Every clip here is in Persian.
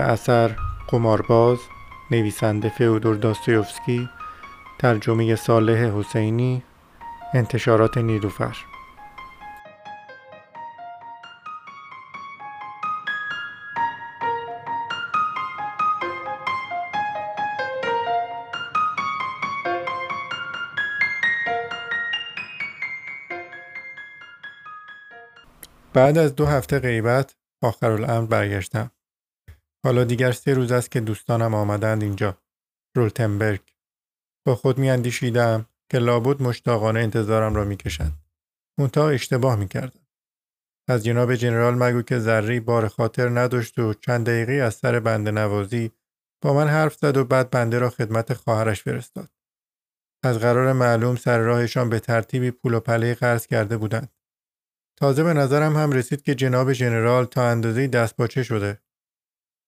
اثر قمارباز نویسنده فئودور داستایوفسکی ترجمه صالح حسینی انتشارات نیلوفر. بعد از دو هفته غیبت آخرالامر برگشتم. حالا دیگر سه روز است که دوستانم آمدند اینجا. رولتنبرگ. با خود میاندیشیدم که لابد مشتاقانه انتظارم را می‌کشند. منتها اشتباه می‌کردم. از جناب جنرال مگو که ذره بار خاطر نداشت و چند دقیقه از سر بنده نوازی با من حرف زد و بعد بنده را خدمت خواهرش فرستاد. از قرار معلوم سر راهشان به ترتیبی پول و پله قرض کرده بودند. تازه به نظرم هم رسید که جناب ژنرال تا اندازه دستپاچه شده.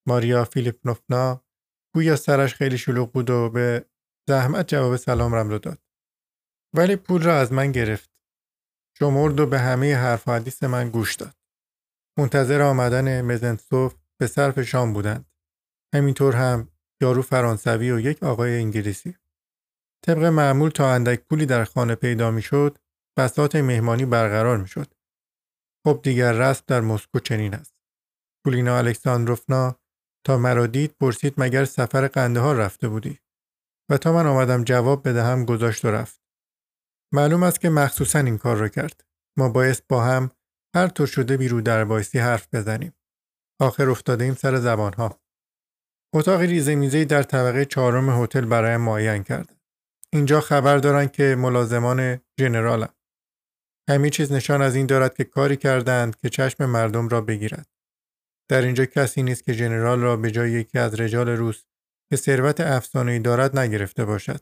ماریا فیلیپنوفنا گویا سرش خیلی شلوغ بود و به زحمت جواب سلامم را داد. ولی پول را از من گرفت. شمرد و به همه حرف حدیث من گوش داد. منتظر آمدن مزنسوف به صرف شام بودند. همینطور هم یارو فرانسوی و یک آقای انگلیسی. طبق معمول تا اندک پولی در خانه پیدا می‌شد بساط مهمانی برقرار می‌شد. خب دیگر رسم در مسکو چنین است. پولینا الکساندروفنا تا مرا دید پرسید مگر سفر قنده ها رفته بودی؟ و تا من آمدم جواب بدهم گذاشت و رفت. معلوم است که مخصوصا این کار را کرد. ما باید با هم هر طور شده بیرو در بایستی حرف بزنیم. آخر افتاده ایم سر زبانها. اتاق ریزه میزه در طبقه چهارم هتل برای معین کرد. اینجا خبر دارن که ملازمان ژنرالم همه چیز نشان از این دارد که کاری کردند که چشم مردم را بگیرد. در اینجا کسی نیست که ژنرال را به جای یکی از رجال روس که ثروت افسانه‌ای دارد نگرفته باشد.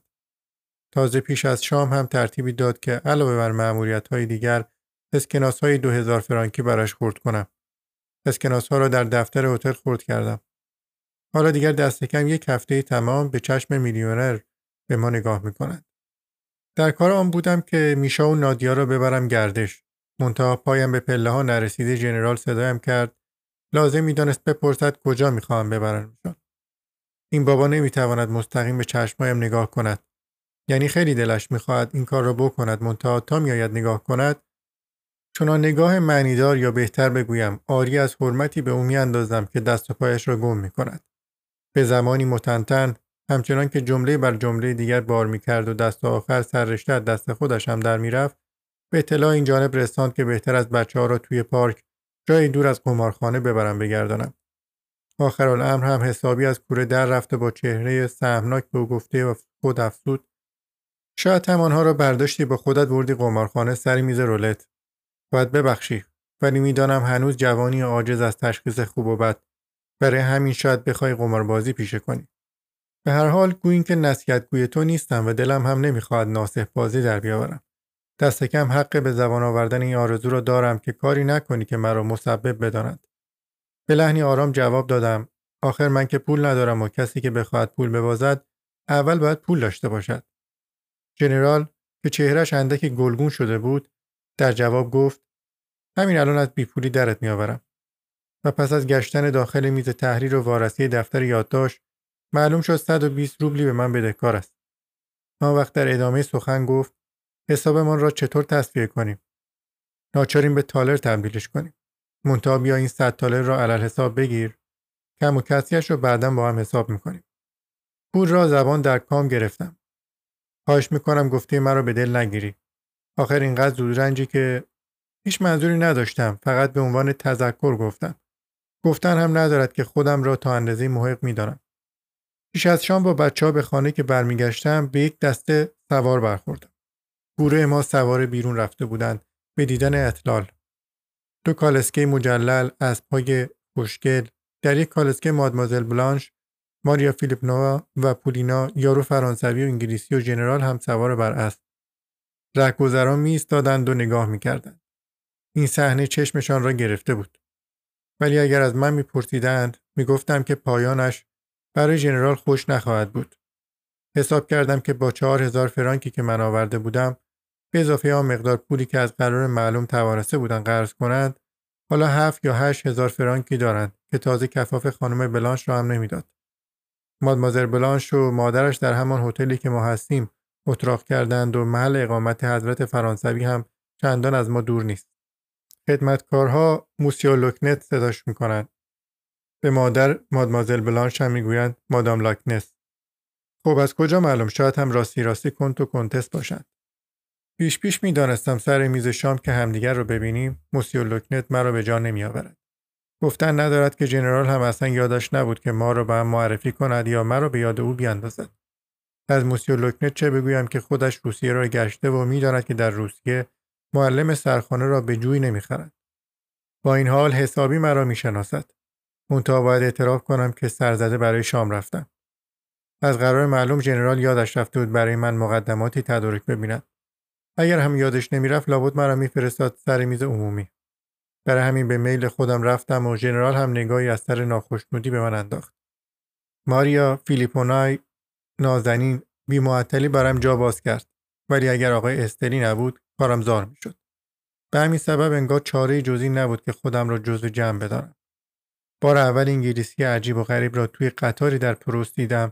تازه پیش از شام هم ترتیبی داد که علاوه بر معمولیت های دیگر اسکناس های دو هزار فرانکی براش خورد کنم. اسکناس ها را در دفتر هتل خورد کردم. حالا دیگر دست کم یک هفته تمام به چشم میلیونر به ما نگاه می‌کنند. در کار آن بودم که میشا و نادیا را ببرم گردش. منتها پایم به پله ها نرسیده ژنرال صدایم کرد لازم می‌دانست بپرسد کجا می‌خواهم ببرمشان این بابا نمی‌تواند مستقیم به چشمایم نگاه کند. یعنی خیلی دلش می‌خواهد این کار را بکند منتها تا میآید نگاه کند. چون نگاه معنیدار یا بهتر بگویم آری از حرمتی به او میاندازم که دست و پایش را گم می‌کند. به زمانی متنتن همچنان که جمله بر جمله دیگر بار می‌کرد و دست آخر سر رشته دست خودش هم در می‌رفت به اطلاع این جانب رساند که بهتر از بچه ها را توی پارک جایی دور از قمارخانه ببرم بگردانم. آخرالامر هم حسابی از کوره در رفته با چهره سهمناک به او گفته و خود افسود شاید هم آنها را برداشتی با خودت بردی قمارخانه سری میز رولت. باید ببخشی ولی می‌دانم هنوز جوانی عاجز از تشخیص خوب و بد. برای همین شاید بخوای قماربازی پیشه کنی. به هر حال گویین که نصیحت گوی تو نیستم و دلم هم نمی‌خواهد ناسح بازی در بیاورم. دست کم حق به زبان آوردن این آرزو را دارم که کاری نکنی که مرا مسبب بداند. به لحنی آرام جواب دادم آخر من که پول ندارم و کسی که بخواهد پول ببازد اول باید پول داشته باشد. ژنرال که چهرش اندکی گلگون شده بود در جواب گفت همین الان از بیپولی درت میآورم. و پس از گشتن داخل میز تحریر و وارسی دفتر یادداشت معلوم شد 120 روبلی به من بدهکار است. آن وقت در ادامه سخن گفت حسابمان را چطور تصفیه کنیم؟ ناچاریم به تالر تبدیلش کنیم. منتها بیا این صد تالر را علل حساب بگیر. کم و کسیش رو بعدا با هم حساب می‌کنیم. پول را زبان در کام گرفتم. خواهش می‌کنم گفته مرا به دل نگیری. آخر اینقدر زود رنجی که هیچ منظوری نداشتم. فقط به عنوان تذکر گفتم. گفتن هم ندارد که خودم را تا اندازه محق می‌دانم. پیش از شام با بچه ها به خانه که برمیگشتم به یک دسته سوار برخوردم. گروه ما سوار بیرون رفته بودند به دیدن اطلال. دو کالسکه مجلل از پای خوشگل در یک کالسکه مادمازل بلانش ماریا فیلیپنووا و پولینا یارو فرانسوی و انگلیسی و ژنرال هم سوار بر اسب رهگذران می ایستادند و نگاه می‌کردند. این صحنه چشمشان را گرفته بود. ولی اگر از من میپرسیدند می‌گفتم که پایانش برای ژنرال خوش نخواهد بود. حساب کردم که با چهار هزار فرانکی که من آورده بودم به اضافه آن مقدار پولی که از قرار معلوم توانسته بودند قرض کنند حالا هفت یا هشت هزار فرانکی دارند که تازه کفاف خانم بلانش را هم نمی‌داد. مادمازر بلانش و مادرش در همان هتلی که ما هستیم اتراق کردند و محل اقامت حضرت فرانسوی هم چندان از ما دور نیست. خدمتکارها موسیو le comte صداش می‌کنند. به مادر مادمازل بلانش هم می‌گویند مادام la comtesse خب از کجا معلوم؟ شاید هم راستی راستی کنت و کنتس باشند. پیش پیش می‌دانستم سر میز شام که همدیگر رو ببینیم موسیو le comte مرا به جا نمیآورد. گفتن ندارد که جنرال هم اصلا یادش نبود که ما را به هم معرفی کند یا مرا به یاد او بیاندازد. از موسیو لوکنت چه بگویم که خودش روسیه را گشته و می‌داند که در روسیه معلم سرخانه را به جوی نمی‌خرد. با این حال حسابی مرا می‌شناسد. منتها باید اعتراف کنم که سرزده برای شام رفتم. از قرار معلوم ژنرال یادش رفته بود برای من مقدماتی تدارک ببیند. اگر هم یادش نمی‌رفت لابد مرا میفرستاد سر میز عمومی. برای همین به میل خودم رفتم و ژنرال هم نگاهی از سر ناخشنودی به من انداخت. ماریا فیلیپونای نازنین بیمعطلی برم جا باز کرد. ولی اگر آقای استری نبود کارم زار می‌شد. به همین سبب انگار چاره جزی نبود که خودم را جزو جمع بدارم بار اول انگلیسی عجیب و غریب را توی قطاری در پروست دیدم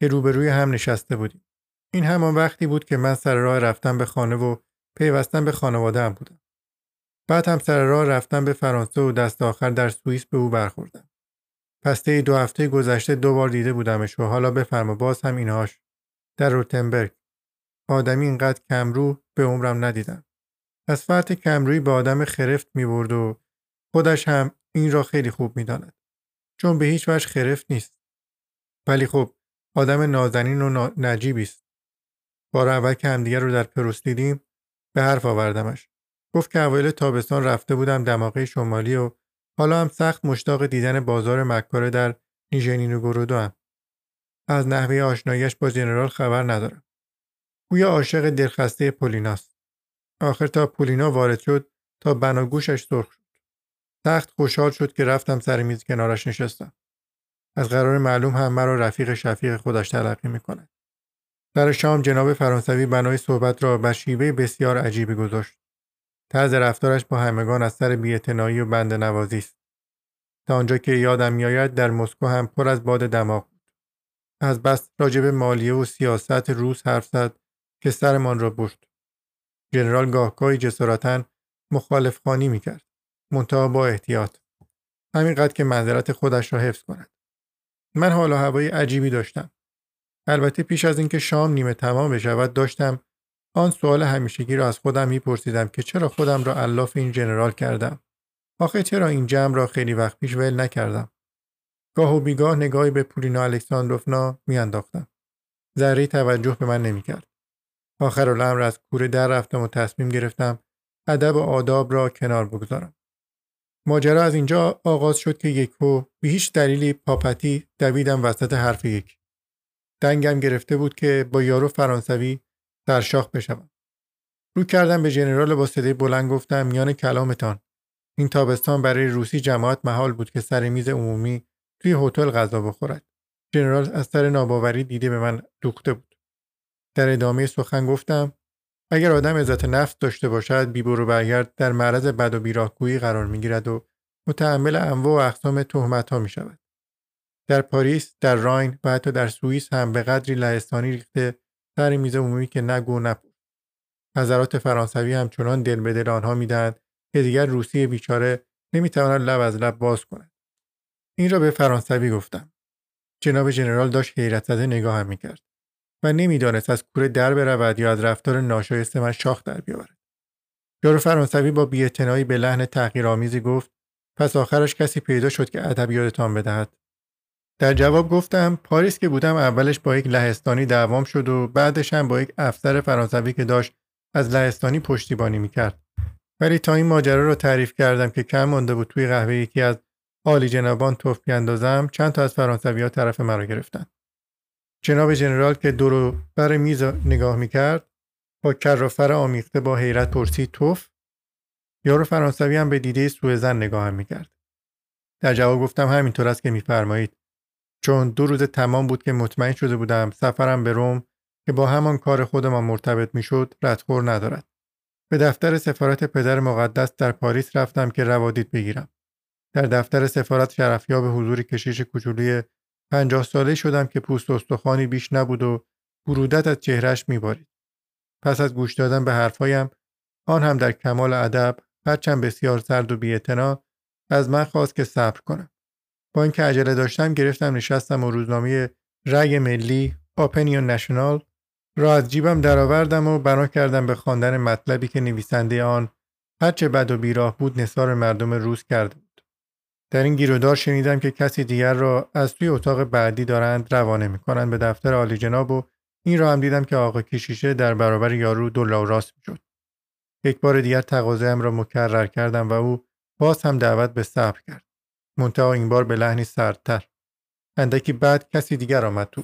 که روبروی هم نشسته بودیم. این همان وقتی بود که من سر راه رفتم به خانه و پیوستن به خانواده هم بودم. بعد هم سر راه رفتم به فرانسه و دست آخر در سوئیس به او برخوردم. پس طی دو هفته گذشته دو بار دیده بودمش و حالا بفرما باز هم اینهاش. در روتنبرگ آدمی اینقدر کمرو به عمرم ندیدم. از فرط کمرویی به آدم خرفت می برد و خودش هم این را خیلی خوب می‌داند. چون به هیچ وجه خرفت نیست. ولی خب آدم نازنین و نجیبی است. بار اول که همدیگر رو در پروست دیدیم به حرف آوردمش. گفت که اوایل تابستان رفته بودم دماغه شمالی و حالا هم سخت مشتاق دیدن بازار مکاره در نیژنینوگورودو هم از نحوه آشناییش با جنرال خبر ندارم. گویا عاشق دلخسته پولیناست. آخر تا پولینا وارد شد تا بناگوشش سرخ شد. سخت خوشحال شد که رفتم سر میز کنارش نشستم. از قرار معلوم هم مرا رفیق شفیق خودش تلقی می‌کند. در شام جناب فرانسوی بنای صحبت را بر شیوه بسیار عجیبی گذاشت. طرز رفتارش با همگان از سر بیاعتنایی و بند نوازی است. تا آنجا که یادم میآید در مسکو هم پر از باد دماغ بود. از بس راجب مالیه و سیاست روس حرف زد که سرمان را برد ژنرال گاهگاهی جسارتا مخالف خانی می‌کرد. منتها با احتیاط. همینقدر که منظرت خودش را حفظ کند. من حالا هوای عجیبی داشتم. البته پیش از اینکه شام نیمه تمام بشود داشتم آن سوال همیشگی را از خودم میپرسیدم که چرا خودم را الاف این جنرال کردم؟ آخه چرا این جمع را خیلی وقت پیش ول نکردم؟ گاه و بیگاه نگاهی به پولینا الکساندروفنا میانداختم. ذره توجه به من نمی‌کرد. آخر الامر از کوره در رفتم و تصمیم گرفتم ادب و آداب را کنار بگذارم. ماجرا از اینجا آغاز شد که یکو به هیچ دلیلی پاپتی دویدم وسط حرف یک. دنگم گرفته بود که با یارو فرانسوی سرشاخ بشوم. رو کردم به ژنرال با صدای بلند گفتم میان کلامتان. این تابستان برای روسی جماعت محال بود که سر میز عمومی توی هتل غذا بخورد. ژنرال از سر ناباوری دیده به من دوخته بود. در ادامه سخن گفتم اگر آدم عزت نفس داشته باشد بیبرو برگرد در معرض بد و بیراهگویی قرار می‌گیرد و متحمل انواع و اقسام تهمت ها می شود. در پاریس، در راین و حتی در سوئیس هم به قدری لهستانی ریخته سر میز عمومی که نگو نپوش. نظرات فرانسوی هم چنان دل به دل آنها می‌دهند که دیگر روسی بیچاره نمی‌تواند لب از لب باز کند. این را به فرانسوی گفتم. جناب ژنرال داشت حیرت زده نگاه هم می‌کرد. و نمی‌دانست از کوره در برود یا از رفتار ناشایست من شاخ در بیاورد یارو فرانسوی با بیاعتنایی به لحن تحقیرآمیزی گفت پس آخرش کسی پیدا شد که ادب یادتان بدهد در جواب گفتم پاریس که بودم اولش با یک لهستانی دعوام شد و بعدش هم با یک افسر فرانسوی که داشت از لهستانی پشتیبانی می‌کرد. ولی تا این ماجرا رو تعریف کردم که کم مانده بود توی قهوه یکی از عالی جنابان توف بیاندازم چند تا از فرانسوی ها طرف مرا گرفتن. جناب جنرال که دورو بر میز نگاه می‌کرد با کر آمیخته با حیرت پرسید توف؟ یارو فرانسوی هم به دیده سوء نگاه هم می‌کرد. در جواب گفتم همینطور است که میفرمایید. چون دو روز تمام بود که مطمئن شده بودم سفرم به روم که با همان کار خودمان مرتبط می‌شد ردخور ندارد به دفتر سفارت پدر مقدس در پاریس رفتم که روادید بگیرم. در دفتر سفارت شرفیاب حضور کشیش کوچولوی پنجاه ساله شدم که پوست استخوانی بیش نبود و برودت از چهرش میبارید. پس از گوش دادن به حرفهایم آن هم در کمال ادب هرچند بسیار سرد و بیاعتنا از من خواست که صبر کنم. با اینکه عجله داشتم گرفتم نشستم و روزنامه رگ ملی اپنیون نشنال را از جیبم درآوردم و بنا کردم به خواندن مطلبی که نویسنده آن هرچه بد و بیراه بود نثار مردم روز کرده بود. در این گیرودار شنیدم که کسی دیگر را از توی اتاق بعدی دارند روانه می‌کنند. به دفتر عالی جناب و این را هم دیدم که آقا کشیشه در برابر یارو دلا راست می‌شد. یک بار دیگر تقاضایم را مکرر کردم و او باز هم دعوت به صبر کرد. منتها این بار به لحنی سردتر. اندکی بعد کسی دیگر آمد تو.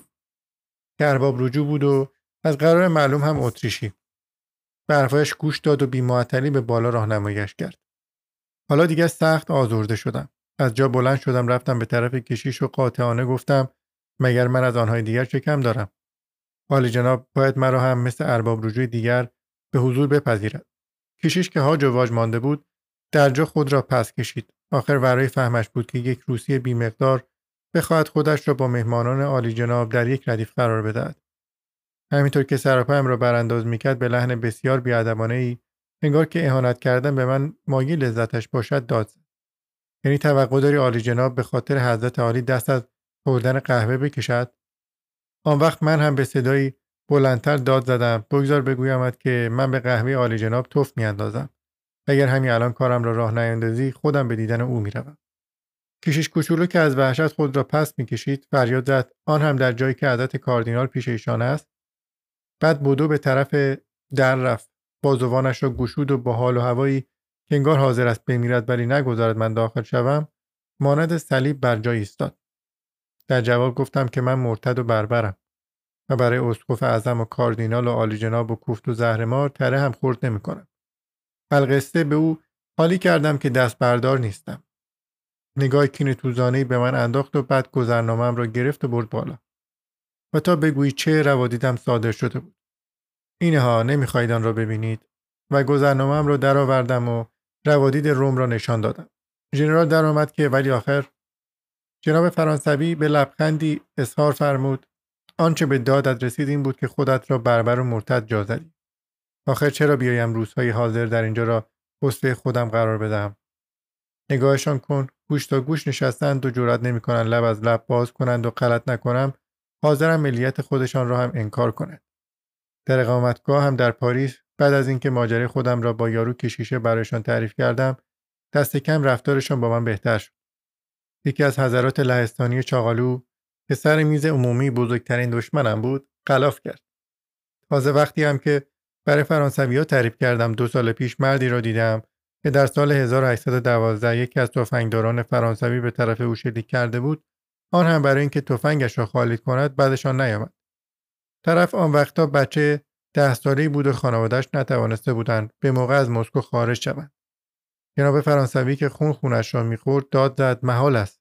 که ارباب رجوع بود و از قرار معلوم هم اتریشی. به گوش داد و بیمعطلی به بالا راهنماییش کرد. حالا دیگه سخت آزرده شدم. از جا بلند شدم رفتم به طرف کشیش و قاطعانه گفتم مگر من از آنهای دیگر چه کم دارم؟ حالی جناب باید مرا هم مثل ارباب رجوع دیگر به حضور بپذیرد. کشیش که هاج و واج مانده بود در جا خود را پس کشید. آخر ورای فهمش بود که یک روسی بیمقدار بخواهد خودش را با مهمانان عالی جناب در یک ردیف قرار بدهد. همینطور که سراپایم را برانداز می‌کرد به لحن بسیار بیادبانه ای انگار که اهانت کردن به من ماگی لذتش باشد داد یعنی توقع داری عالی جناب به خاطر حضرت عالی دست از خوردن قهوه بکشد؟ آن وقت من هم به صدایی بلندتر داد زدم. بگذار بگویمد که من به قهوه عالی جناب توف میاندازم. اگر همین الان کارم را راه نیندازی خودم به دیدن او می‌روم. کشیش کوچولو که از وحشت خود را پس می‌کشید فریاد زد آن هم در جایی که عادت کاردینال پیش ایشان است. بعد بودو به طرف در رفت. بازوانش را گشود و با حال و هوایی که انگار حاضر است بمیرد ولی نگذارد من داخل شوم مانند صلیب بر جای ایستاد. در جواب گفتم که من مرتد و بربرم و برای اسقف اعظم و کاردینال و عالی جناب و کوفت و زهرمار تره هم خورد نمی کنم. القصه به او حالی کردم که دست بردار نیستم. نگاه کین توزانه به من انداخت و بعد گذرنامم را گرفت و برد بالا. و تا بگویی چه روادیدم صادر شده بود. اینها نمی‌خواهید آن را ببینید و گذرنامهام را درآوردم و روادید روم را نشان دادم. ژنرال درآمد که ولی آخر جناب فرانسوی به لبخندی اظهار فرمود آنچه به دادت رسید این بود که خودت را بربر و مرتد جا زدی آخر چرا بیایم روزهای حاضر در اینجا را حسفه خودم قرار بدم نگاهشان کن. گوش تا گوش نشستند و جرأت نمی‌کنند لب از لب باز کنند و غلط نکنم حاضرم ملیت خودشان را هم انکار کنند در اقامتگاه هم در پاریس بعد از اینکه ماجرای خودم را با یارو کشیشه برایشان تعریف کردم دست کم رفتارشان با من بهتر شد. یکی از حضرات لهستانی چاقالو که سر میز عمومی بزرگترین دشمنم بود قلاف کرد. تازه وقتی هم که برای فرانسوی ها تعریف کردم دو سال پیش مردی را دیدم که در سال 1812 یکی از تفنگداران فرانسوی به طرف او شلیک کرده بود. آن هم برای اینکه تفنگش را خالید کند بعدشان نیامد. طرف آن وقتا بچه ده ساله بود و خانوادهش نتوانسته بودند به موقع از مسکو خارج شوند. جناب فرانسوی که خون خونش را می‌خورد داد زد محال است.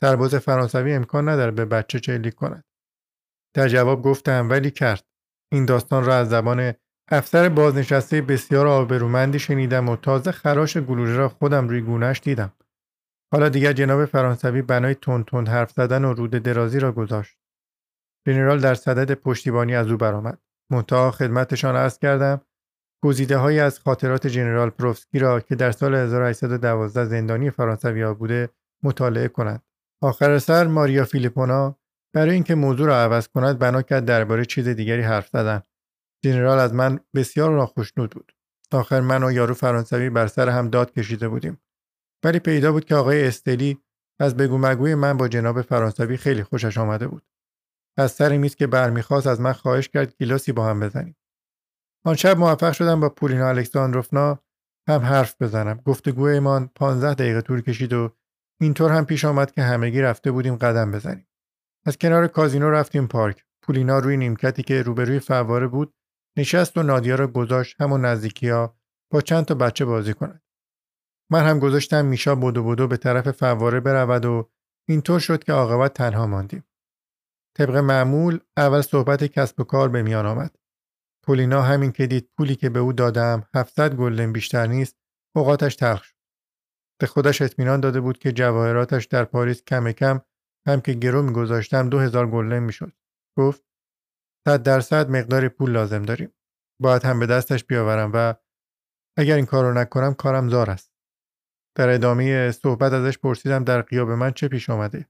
سرباز فرانسوی امکان نداره به بچه چلیک کند. در جواب گفتم ولی کرد. این داستان را از زبان افسر بازنشسته بسیار آبرومندی شنیدم و تازه خراش گلوله را خودم روی گونهش دیدم. حالا دیگر جناب فرانسوی بنای تند تند حرف زدن و رود درازی را گذاشت. ژنرال در صدد پشتیبانی از او برآمد. منتها خدمتشان عرض کردم گزیده های از خاطرات ژنرال پروفسکی را که در سال 1812 زندانی فرانسوی بوده مطالعه کنند. آخر سر ماریا فیلیپونا برای اینکه موضوع را عوض کند بنا کرد درباره چیز دیگری حرف زدن. ژنرال از من بسیار ناخشنود بود. آخر من و یارو فرانسوی بر سر هم داد کشیده بودیم. ولی پیدا بود که آقای استلی از بگو مگوی من با جناب فرانسوی خیلی خوشش آمده بود. از سر میز که برمیخواست از من خواهش کرد گیلاسی با هم بزنیم. آن شب موفق شدم با پولینا الکساندروفنا هم حرف بزنم. گفتگویمان پانزده دقیقه طول کشید و اینطور هم پیش آمد که همگی رفته بودیم قدم بزنیم. از کنار کازینو رفتیم پارک. پولینا روی نیمکتی که روبروی فواره بود نشست و نادیا را گذاشت همون نزدیکی ها با چند تا بچه بازی کند. من هم گذاشتم میشا بدو بدو به طرف فواره برود و اینطور شد که عاقبت تنها ماندیم. طبق معمول اول صحبت کسب و کار به میان آمد. پولینا همین که دید پولی که به او دادم 700 گلدن بیشتر نیست اوقاتش تلخ شد. به خودش اطمینان داده بود که جواهراتش در پاریس کم کم هم که گرو میگذاشتم دو هزار گلدن می‌شد. گفت صد درصد مقدار پول لازم داریم. باید هم به دستش بیاورم و اگر این کار رو نکنم کارم زار است. در ادامه صحبت ازش پرسیدم در قیاب من چه پیش آمده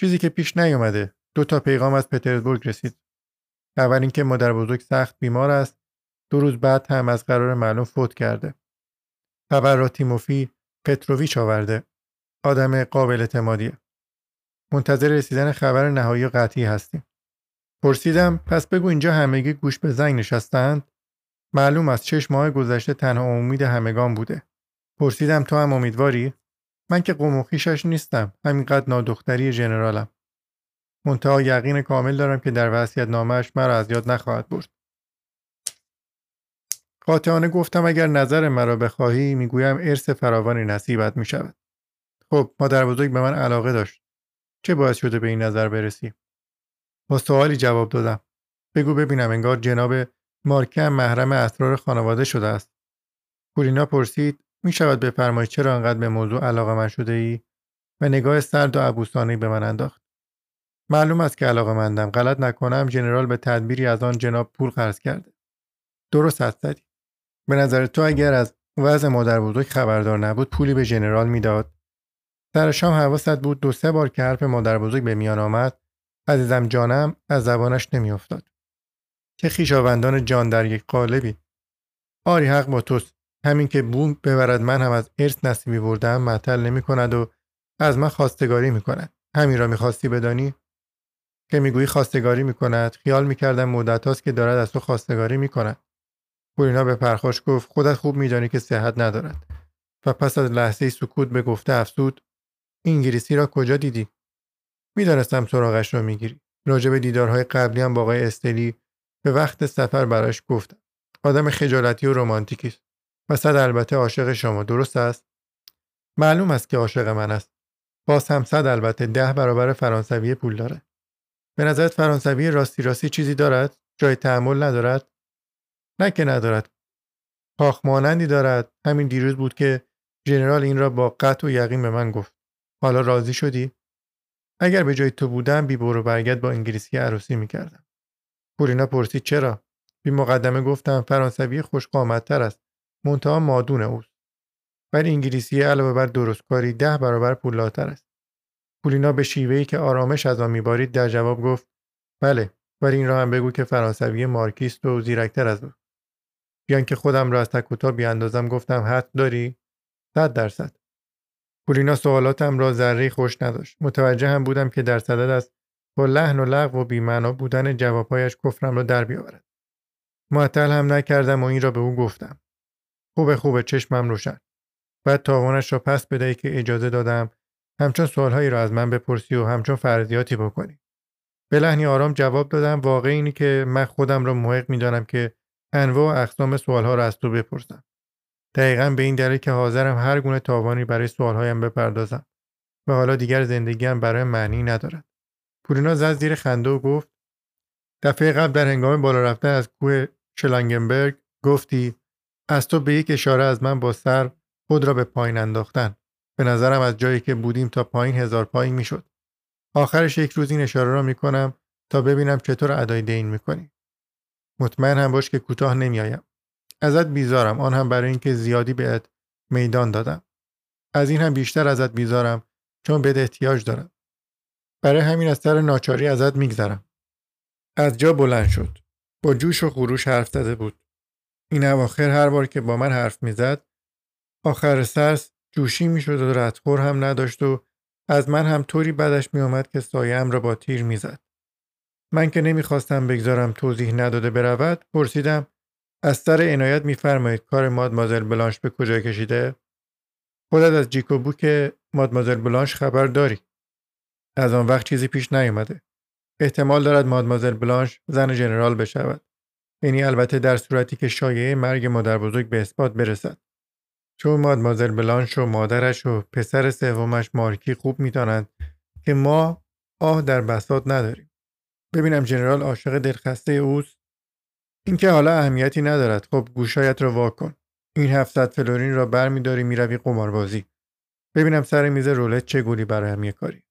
چیزی که پیش نیومده. دو تا پیغام از پترزبورگ رسید. اول اینکه مادر بزرگ سخت بیمار است. دو روز بعد هم از قرار معلوم فوت کرده. خبر را تیموفی پتروویچ آورده. آدم قابل اعتمادیه. منتظر رسیدن خبر نهایی قطعی هستیم. پرسیدم پس بگو اینجا همگی گوش به زنگ نشستند معلوم است شش ماه گذشته تنها امید همگان بوده پرسیدم تو هم امیدواری من که قوم نیستم همینقدر نادختری ژنرالم منتها یقین کامل دارم که در وصیت نامش مرا از یاد نخواهد برد قاطعانه گفتم اگر نظر مرا بخواهی می‌گویم ارث فراوانی نصیبت می شود. خب مادر بزرگ به من علاقه داشت. چه باعث شده به این نظر برسی؟ با سوالی جواب دادم. بگو ببینم انگار جناب مارکه محرم اسرار خانواده شده است. کورینا پرسید می شود بفرمایید چرا انقدر به موضوع علاقه من شده ای؟ و نگاه سرد و عبوسانه به من انداخت. معلوم است که علاقه مندم. غلط نکنم ژنرال به تدبیری از آن جناب پول قرض کرده. درست هست به نظر تو اگر از وضع مادر بزرگ خبردار نبود پولی به ژنرال می‌داد سر شام حواست بود دو سه بار که حرف مادر بزرگ به میان آمد عزیزم جانم از زبانش نمیافتاد. که خیشاوندان جان در یک قالبی. آری حق با توست. همین که بوم ببرد من هم از ارث نصیبی بردم معطل نمی کند و از من خواستگاری می کند همین را می‌خواستی بدانی؟ که می‌گویی خواستگاری می کند خیال می‌کردم مدت هاست که دارد از تو خواستگاری می کند پولینا به پرخاش گفت خودت خوب میدانی که صحت ندارد. و پس از لحظه سکوت به گفته افسود انگلیسی را کجا دیدی؟ می‌دانستم سراغش را می‌گیری. راجع به دیدارهای قبلی هم با آقای استلی به وقت سفر براش گفتم. آدم خجالتی و رمانتیکی است. و صد البته عاشق شما درست است؟ معلوم است که عاشق من است. باز هم صد البته ده برابر فرانسوی پول داره. به نظرت فرانسوی راستی راستی چیزی دارد؟ جای تحمل ندارد؟ نه که ندارد. مانندی دارد. همین دیروز بود که ژنرال این را با قطع و یقین به من گفت. حالا راضی شدی؟ اگر به جای تو بودم بی برو برگرد با انگلیسی عروسی می‌کردم. پورینا پرسید چرا؟ بی مقدمه گفتم فرانسوی خوشقامتتر است. منتها مادون اوست. ولی انگلیسی علاوه بر درستکاری ده برابر پولاتر است. پولینا به شیوهی که آرامش از آن میبارید در جواب گفت بله ولی این را هم بگو که فرانسوی مارکیست و زیرکتر از او. بیان که خودم را از تک بیاندازم گفتم حد داری؟ صد درصد. پولینا سوالاتم را ذره خوش نداشت. متوجه هم بودم که در صدد است با لحن و لغو و بیمعنا بودن جوابهایش کفرم را در بیاورد. معطل هم نکردم و این را به او گفتم. خوبه خوبه چشمم روشن. بعد تاوانش را پس بدهی که اجازه دادم همچون سوالهایی را از من بپرسی و همچون فرضیاتی بکنی. به لحنی آرام جواب دادم. واقع اینی که من خودم را محق می‌دانم که انواع و اقسام سوالها را از تو بپرسم. دقیقا به این دلیل که حاضرم هر گونه تاوانی برای سوالهایم بپردازم و حالا دیگر زندگیم برای معنی ندارد. پورینا زد زیر خنده و گفت دفعه قبل در هنگام بالا رفتن از کوه شلانگنبرگ گفتی از تو به یک اشاره از من با سر خود را به پایین انداختن. به نظرم از جایی که بودیم تا پایین هزار پایین می‌شد. آخرش یک روز این اشاره را می‌کنم تا ببینم چطور ادای دین می‌کنی. مطمئن هم باش که کوتاه نمیآیم. ازت بیزارم. آن هم برای اینکه زیادی بهت میدان دادم. از این هم بیشتر ازت بیزارم چون بهت احتیاج دارم. برای همین از سر ناچاری ازت میگذرم. از جا بلند شد. با جوش و خروش حرف زده بود. این اواخر هر بار که با من حرف می‌زد آخر سرس جوشی می‌شد و ردخور هم نداشت و از من هم طوری بدش میآمد که سایم را با تیر می‌زد. من که نمی‌خواستم بگذارم توضیح نداده برود پرسیدم از سر عنایت میفرمایید کار مادمازل بلانش به کجا کشیده؟ خودت از جیکوبو که مادمازل بلانش خبر داری. از آن وقت چیزی پیش نیامده احتمال دارد مادمازل بلانش زن ژنرال بشود. یعنی البته در صورتی که شایعه مرگ مادر بزرگ به اثبات برسد. چون مادمازل بلانش و مادرش و پسر سومش مارکی خوب می‌دانند که ما آه در بساط نداریم. ببینم جنرال عاشق دلخسته اوست اینکه حالا اهمیتی ندارد. خب گوشایت را وا کن. این 700 فلورین را برمیداری می‌روی قماربازی. ببینم سر میز رولت چه گولی برای هم کاری.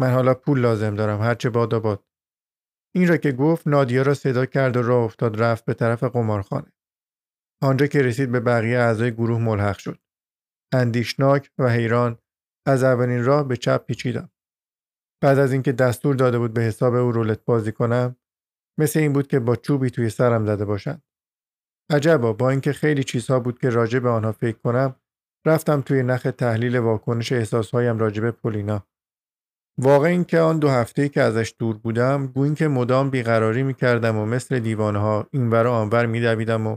من حالا پول لازم دارم هرچه باد و باد. این را که گفت نادیا را صدا کرد و راه افتاد رفت به طرف قمارخانه. آنجا که رسید به بقیه اعضای گروه ملحق شد. اندیشناک و حیران از اولین راه به چپ پیچیدم. بعد از اینکه دستور داده بود به حساب او رولت بازی کنم مثل این بود که با چوبی توی سرم زده باشند عجبا با اینکه خیلی چیزها بود که راجع به آنها فکر کنم رفتم توی نخ تحلیل واکنش احساسهایم راجع به پولینا. واقع این که آن دو هفته که ازش دور بودم گوین که مدام بیقراری می‌کردم و مثل دیوانه ها اینور و آنور میدویدم و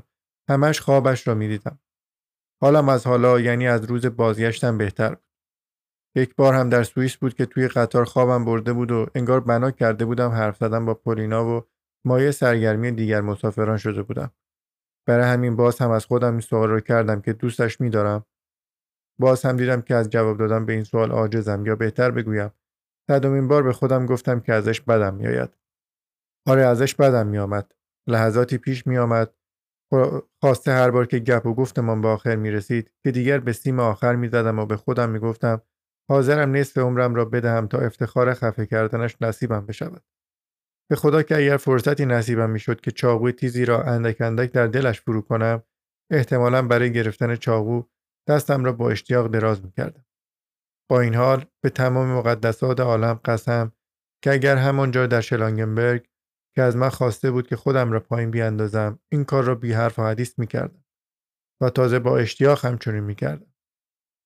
همش خوابش را می‌دیدم. حالم از حالا یعنی از روز بازگشتم بهتر بود. یک بار هم در سوئیس بود که توی قطار خوابم برده بود و انگار بنا کرده بودم حرف زدم با پولینا و مایه سرگرمی دیگر مسافران شده بودم. برای همین باز هم از خودم این سوال رو کردم که دوستش میدارم. باز هم دیدم که از جواب دادم به این سوال عاجزم یا بهتر بگویم. صدومین بار به خودم گفتم که ازش بدم میآید. آره ازش بدم میآمد. لحظاتی پیش میآمد. خواسته هر بار که گپ و گفتمان به آخر می رسید که دیگر به سیم آخر می زدم و به خودم می گفتم حاضرم نصف عمرم را بدهم تا افتخار خفه کردنش نصیبم بشود. به خدا که اگر فرصتی نصیبم می‌شد که چاقوی تیزی را اندک اندک در دلش فرو کنم احتمالا برای گرفتن چاقو دستم را با اشتیاق دراز می کردم. با این حال به تمام مقدسات عالم قسم که اگر همانجا در شلانگنبرگ که از من خواسته بود که خودم را پایین بیاندازم این کار را بی حرف و حدیث می‌کردم و تازه با اشتیاق همچنین می‌کردم.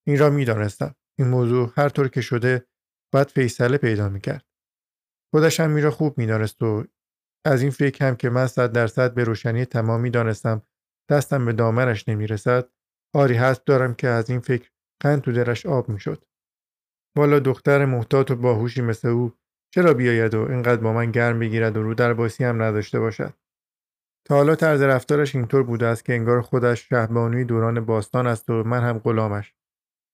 این را می‌دانستم. این موضوع هر طور که شده باید فیصله پیدا می‌کرد. خودش هم میرا خوب می‌دانست و از این فکر هم که من صد درصد به روشنی تمامی دانستم دستم به دامنش نمی‌رسد آری هست دارم که از این فکر قند تو درش آب می‌شد. والا دختر محتاط و باهوشی مثل او چرا بیاید و اینقدر با من گرم بگیرد و رو در باسی هم نداشته باشد؟ تا حالا طرز رفتارش اینطور بوده است که انگار خودش شهبانوی دوران باستان است و من هم غلامش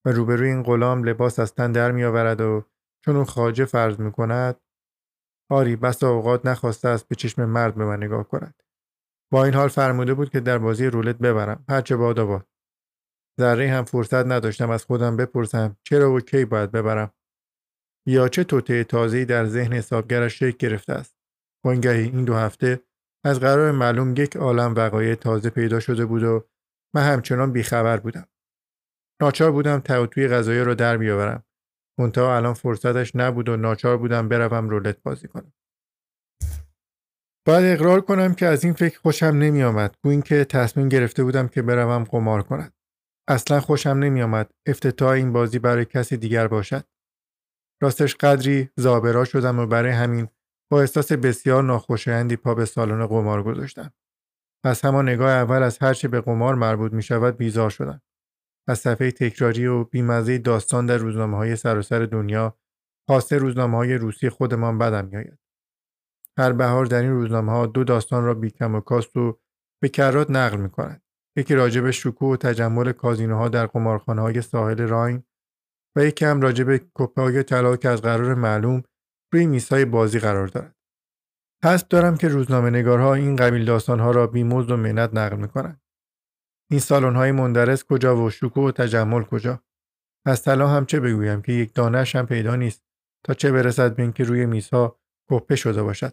و روبروی این غلام لباس از تن در میآورد و چون اون خاجه فرض می کند آری بس اوقات نخواسته است به چشم مرد به من نگاه کند. با این حال فرموده بود که در بازی رولت ببرم. هرچه باد و ذره هم فرصت نداشتم از خودم بپرسم چرا و کی باید ببرم. یا چه توطعه تازه‌ای در ذهن حسابگرش شکل گرفته است. وانگهی این دو هفته از قرار معلوم یک عالم وقایع تازه پیدا شده بود و من همچنان بیخبر بودم. ناچار بودم توی غذایی را در بیاورم. منتها الان فرصتش نبود و ناچار بودم بروم رولت بازی کنم. باید اقرار کنم که از این فکر خوشم نمی آمد گوین که تصمیم گرفته بودم که بروم قمار کند. اصلا خوشم نمی آمد افتتاح این بازی برای کسی دیگر باشد. راستش قدری زابرا شدم و برای همین با احساس بسیار ناخوشایندی پا به سالن قمار گذاشتم. از همان نگاه اول از هرچه به قمار مربوط می شود بیزار شدم. از صفحه تکراری و بیمزه داستان در روزنامه های سراسر دنیا خاصه روزنامه های روسی خودمان بدم میآید. هر بهار در این روزنامه ها دو داستان را بیکم و کاست و به کرات نقل می کنند. یکی راجع به شکوه و تجمل کازینوها در قمارخانه های ساحل راین و یکی هم راجع به کپای طلا که از قرار معلوم روی میزهای بازی قرار دارد. حسب دارم که روزنامه نگارها این قبیل داستانها را بیمزد و منت نقل می‌کنند. این سالن های مندرس کجا و شکوه و تجمل کجا؟ از طلا هم چه بگویم که یک دانش هم پیدا نیست تا چه برسد به اینکه روی میزها کپه شده باشد.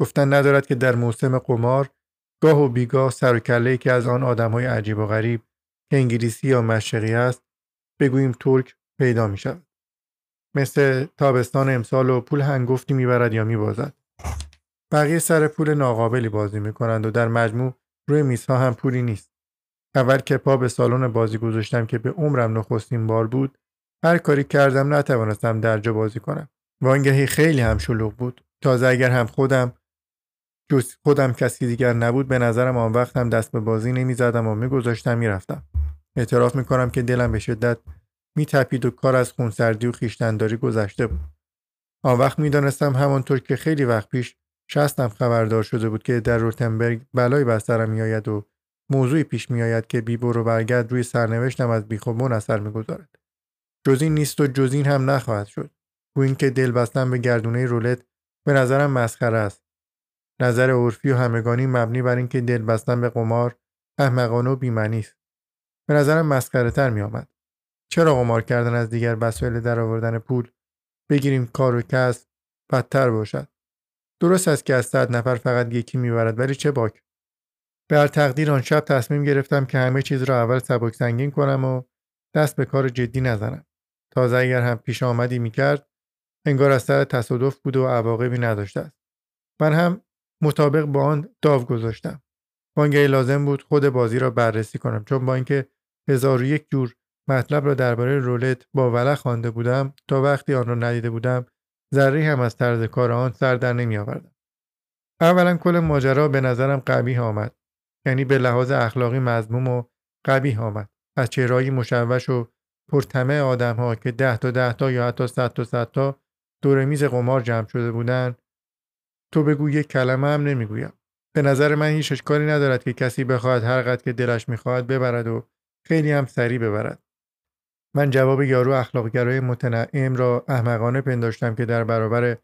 گفتن ندارد که در موسم قمار گاه و بیگاه سر و که از آن آدم های عجیب و غریب که انگلیسی یا مشرقی است بگوییم ترک پیدا می شود. مثل تابستان امسال و پول هنگفتی می‌برد یا میبازد. بقیه سر پول ناقابلی بازی می‌کنند و در مجموع روی میزها هم پولی نیست. اول که پا به سالن بازی گذاشتم که به عمرم نخستین بار بود هر کاری کردم نتوانستم درجا بازی کنم. وانگهی خیلی هم شلوغ بود. تازه اگر هم خودم جز خودم کسی دیگر نبود به نظرم آن وقت هم دست به بازی نمی‌زدم و میگذاشتم می‌رفتم. اعتراف می‌کنم که دلم به شدت میتپید و کار از خونسردی و خیشتنداری گذشته بود آن وقت می‌دانستم همانطور که خیلی وقت پیش شستم خبردار شده بود که در روتنبرگ بلایی بر سرم میآید و موضوعی پیش میآید که بی و برگرد روی سرنوشتم از بیخوبون اثر می‌گذارد. جز این نیست و جز این هم نخواهد شد. گوین که دل بستن به گردونه رولت به نظرم مسخره است. نظر عرفی و همگانی مبنی بر اینکه دل بستن به قمار احمقانه و بیمنی است. به نظرم مسخره تر می آمد. چرا قمار کردن از دیگر وسایل در آوردن پول؟ بگیریم کار و کسب بدتر باشد. درست است که از صد نفر فقط یکی می‌برد ولی چه باک؟ به هر تقدیر آن شب تصمیم گرفتم که همه چیز را اول سبک سنگین کنم و دست به کار جدی نزنم. تازه اگر هم پیش آمدی می‌کرد انگار از سر تصادف بود و عواقبی نداشته است. من هم مطابق با آن داو گذاشتم. وانگهی لازم بود خود بازی را بررسی کنم چون با اینکه هزار و یک جور مطلب را درباره رولت با ولع خوانده بودم تا وقتی آن را ندیده بودم ذره هم از طرز کار آن سر در نمی آوردم. اولا کل ماجرا به نظرم قبیح آمد. یعنی به لحاظ اخلاقی مضموم و قبیح آمد. از چهرهایی مشوش و پرتمه آدم ها که ده تا ده تا یا حتی صد تا صد تا دور میز قمار جمع شده بودند تو بگو یک کلمه هم نمی‌گویم. به نظر من هیچ اشکالی ندارد که کسی بخواهد هر قد که دلش می‌خواهد ببرد و خیلی هم سریع ببرد. من جواب یارو اخلاقگرای متنعم را احمقانه پنداشتم که در برابر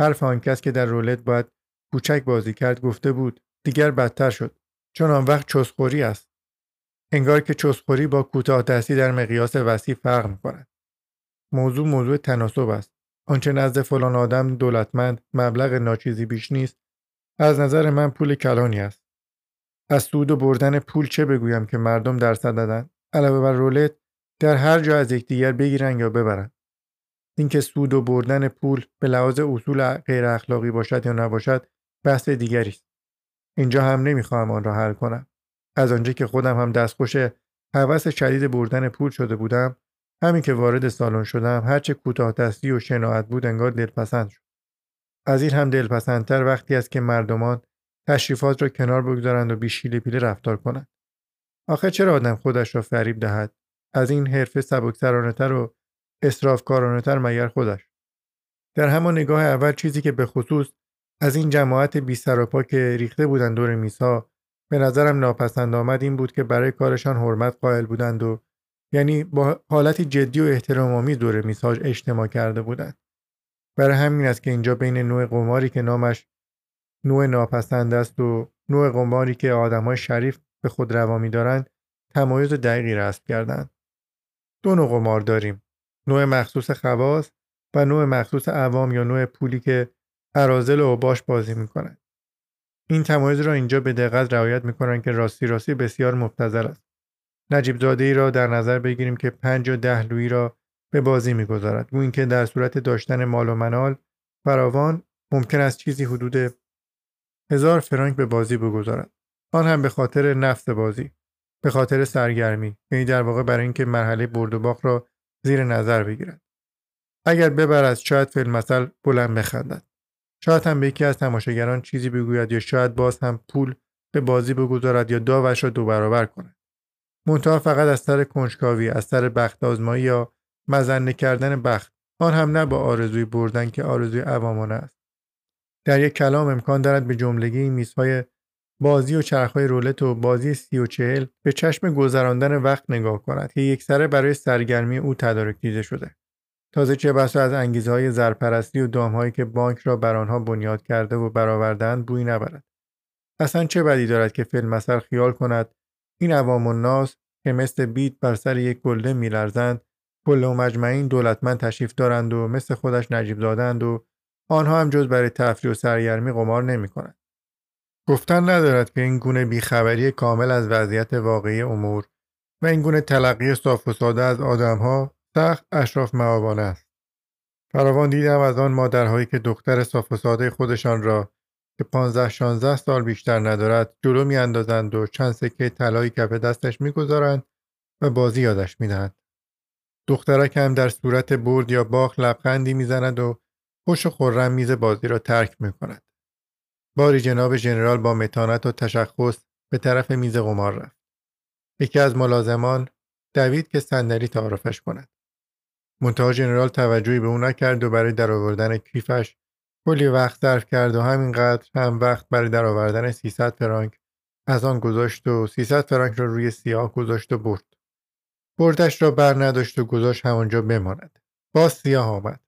حرف آن کس که در رولت باید کوچک بازی کرد گفته بود دیگر بدتر شد. چون آن وقت چسخوری است. انگار که چسخوری با کوتاه دستی در مقیاس وسیع فرق می کند. موضوع موضوع تناسب است. آنچه نزد فلان آدم دولتمند مبلغ ناچیزی بیش نیست از نظر من پول کلانی است. از سود و بردن پول چه بگویم که مردم درصد دادن؟ علاوه بر رولت در هر جا از یکدیگر بگیرن یا ببرن. اینکه سود و بردن پول به لحاظ اصول غیر اخلاقی باشد یا نباشد بحث دیگری است. اینجا هم نمی‌خواهم آن را حل کنم. از آنجا که خودم هم دستخوش هوس شدید بردن پول شده بودم همین که وارد سالن شدم هرچه کوتاه دستی و شناعت بود انگار دلپسند شد. از این هم دلپسندتر وقتی است که مردمان تشریفات را کنار بگذارند و بیشیله پیله رفتار کنند. آخه چرا آدم خودش را فریب دهد؟ از این حرفه سبکسرانهتر و تر مگر خودش؟ در همان نگاه اول چیزی که به خصوص از این جماعت بی سر و پا که ریخته بودند دور میزها به نظرم ناپسند آمد این بود که برای کارشان حرمت قائل بودند و یعنی با حالتی جدی و احترام دور میزها اجتماع کرده بودند. برای همین است که اینجا بین نوع قماری که نامش نوع ناپسند است و نوع قماری که آدمهای شریف به خود روامی دارند تمایز دقیقی رسم کردند. دو نوع قمار داریم نوع مخصوص خواص و نوع مخصوص عوام یا نوع پولی که ارازل و باش بازی می‌کنند این تمایز را اینجا به دقت رعایت می‌کنند که راستی راستی بسیار مبتذل است. نجیب زاده ای را در نظر بگیریم که پنج و ده لویی را به بازی می‌گذارد. گویا اینکه در صورت داشتن مال و منال فراوان ممکن است چیزی حدود هزار فرانک به بازی بگذارد. آن هم به خاطر نفس بازی به خاطر سرگرمی یعنی در واقع برای اینکه مرحله برد و باخت را زیر نظر بگیرد. اگر ببرد شاید فیلم مثل بلند بخندد. شاید هم به یکی از تماشاگران چیزی بگوید یا شاید باز هم پول به بازی بگذارد یا داوش را دو برابر کند. منتها فقط از سر کنجکاوی از سر بخت آزمایی یا مزنه کردن بخت. آن هم نه با آرزوی بردن که آرزوی عوامانه است. در یک کلام امکان دارد به جملگی میزهای بازی و چرخهای رولت و بازی سی و چهل به چشم گذراندن وقت نگاه کند. که یک سره برای سرگرمی او تدارک دیده شده. تازه چه بسا از انگیزه های زرپرستی و دامهایی که بانک را بر آنها بنیاد کرده و برآوردهاند بوی نبرد. اصلا چه بدی دارد که فیلم مثل خیال کند این عوام و ناس که مثل بیت بر سر یک گلده میلرزند کل و مجمعین دولتمند تشریف دارند و مثل خودش نجیب دادند و آنها هم جز برای تفریح و سرگرمی قمار نمی کنند. گفتن ندارد که این گونه بیخبری کامل از وضعیت واقعی امور و این گونه تلقی صاف و ساده از آدمها سخت اشراف معابانه است. فراوان دیدم از آن مادرهایی که دختر صاف و ساده خودشان را که 15 16 سال بیشتر ندارد جلو میاندازند و چند سکه طلایی کف دستش می‌گذارند و بازی یادش می‌دهند. دخترک هم در صورت برد یا باخ لبخندی می‌زند و خوش و خورم میز بازی را ترک می‌کند. باری جناب ژنرال با متانت و تشخص به طرف میز قمار رفت. یکی از ملازمان دوید که صندلی تعارفش کند. منتها ژنرال توجهی به او نکرد و برای درآوردن کیفش کلی وقت صرف کرد و همینقدر هم وقت برای درآوردن 300 فرانک از آن گذاشت و 300 فرانک را روی سیاه گذاشت و برد. بردش را بر نداشت و گذاشت همانجا بماند. باز سیاه آمد.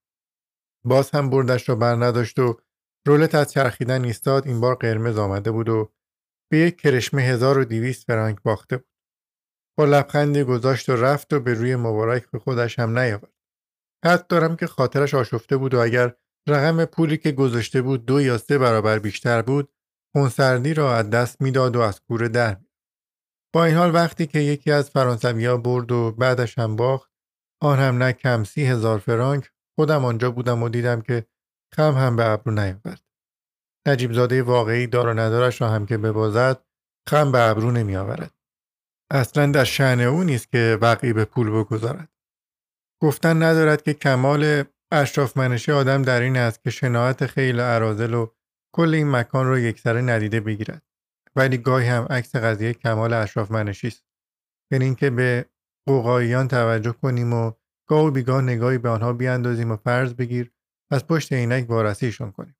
باز هم بردش را بر نداشت و رولت از چرخیدن ایستاد این بار قرمز آمده بود و به یک کرشمه 1200 فرانک باخته بود. با لبخندی گذاشت و رفت و به روی مبارک به خودش هم نیاورد. حد دارم که خاطرش آشفته بود و اگر رقم پولی که گذاشته بود دو یا سه برابر بیشتر بود خونسردی را از دست می‌داد و از کوره در با این حال وقتی که یکی از فرانسویا برد و بعدش هم باخت آن هم نه کم سی هزار فرانک خودم آنجا بودم و دیدم که خم هم به ابرو نیاورد نجیب زاده واقعی دار و ندارش را هم که ببازد خم به ابرو نمی آورد. اصلا در شعن او نیست که وقعی به پول بگذارد. گفتن ندارد که کمال اشراف منشی آدم در این است که شناعت خیل عرازل و کل این مکان را یکسره ندیده بگیرد. ولی گاهی هم عکس قضیه کمال اشراف منشی است. یعنی اینکه به قوقاییان توجه کنیم و گاه و بیگاه نگاهی به آنها بیاندازیم و فرض بگیر از پشت عینک وارسیشون کنیم.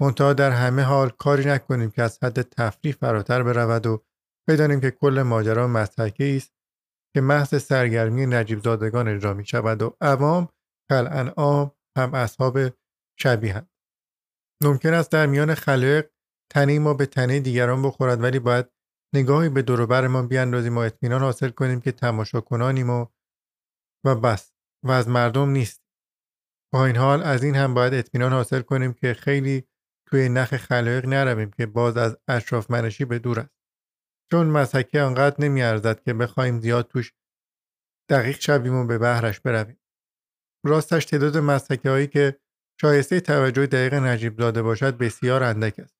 منتها در همه حال کاری نکنیم که از حد تفریح فراتر برود و بدانیم که کل ماجرا مسحکی است که محض سرگرمی نجیب زادگان اجرا می شود و عوام کالانعام هم اصحاب شبیهند. ممکن است در میان خلق تنه ما به تنه دیگران بخورد ولی باید نگاهی به دوروبرمان بیاندازیم و اطمینان حاصل کنیم که تماشا کنانیم و و بس و از مردم نیست. با این حال از این هم باید اطمینان حاصل کنیم که خیلی توی نخ خلایق نرویم که باز از اشراف منشی به دور است چون مسحکی آنقدر نمیارزد که بخوایم زیاد توش دقیق شویم و به بهرش برویم. راستش تعداد مسحکی هایی که شایسته توجه دقیق نجیب داده باشد بسیار اندک است.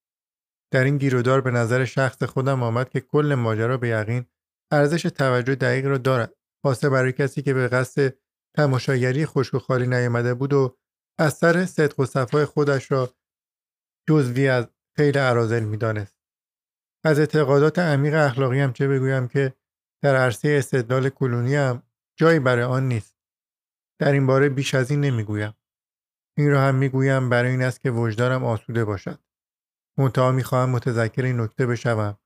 در این گیرودار به نظر شخص خودم آمد که کل ماجرا به یقین ارزش توجه دقیق را دارد. خاصه برای کسی که به قصد تماشاگری خشک و خالی نیامده بود و از سر صدق و صفای خودش را جزوی از خیل عرازل می‌دانست. از اعتقادات عمیق اخلاقی هم چه بگویم که در عرصه استدلال کلونی هم جایی برای آن نیست. در این باره بیش از این نمی‌گویم. این را هم می‌گویم برای این است که وجدانم آسوده باشد. منتها می‌خواهم متذکر این نکته بشوم.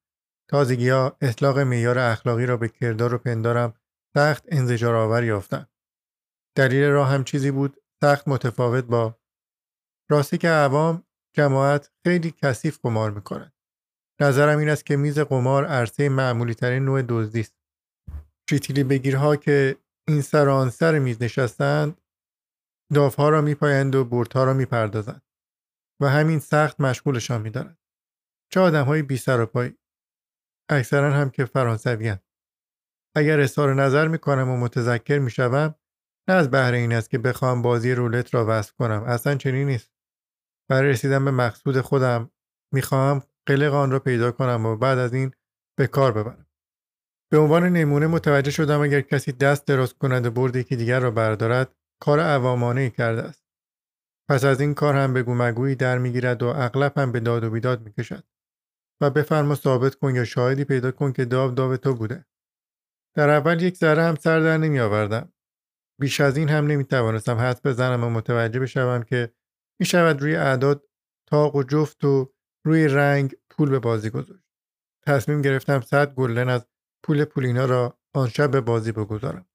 تازگی ها اطلاق معیار اخلاقی را به کردار و پندارم سخت انزجار آور یافتم. دلیل راه هم چیزی بود سخت متفاوت با راستی که عوام جماعت خیلی کثیف قمار می‌کنند نظرم این است که میز قمار عرصه معمولی ترین نوع دزدی است. شیتیلی بگیرها که این سر آن سر میز نشستند دافها را میپایند و بردها را می‌پردازند و همین سخت مشغولشان میدارند چه آدم های بی سر و پایی اکثرا هم که فرانسوی اگر اظهار نظر می‌کنم و متذکر می‌شوم نه از بهر این است که بخوام بازی رولت را وصف کنم. اصلا چنین نیست. برای رسیدن به مقصود خودم می‌خواهم قلق آن را پیدا کنم و بعد از این به کار ببرم. به عنوان نمونه متوجه شدم اگر کسی دست دراز کند و برد یکی دیگر را بردارد کار عوامانه ای کرده است. پس از این کار هم به گومگویی در می‌گیرد و اغلب هم به داد و بیداد می‌کشد و بفرما ثابت کن یا شاهدی پیدا کن که داو داو تو بوده. در اول یک ذره هم سر در نمی آوردم بیش از این هم نمی توانستم حد بزنم و متوجه بشوم که می شود روی اعداد تاق و جفت و روی رنگ پول به بازی گذاشت. تصمیم گرفتم صد گلن از پول پولینا را آن شب به بازی بگذارم.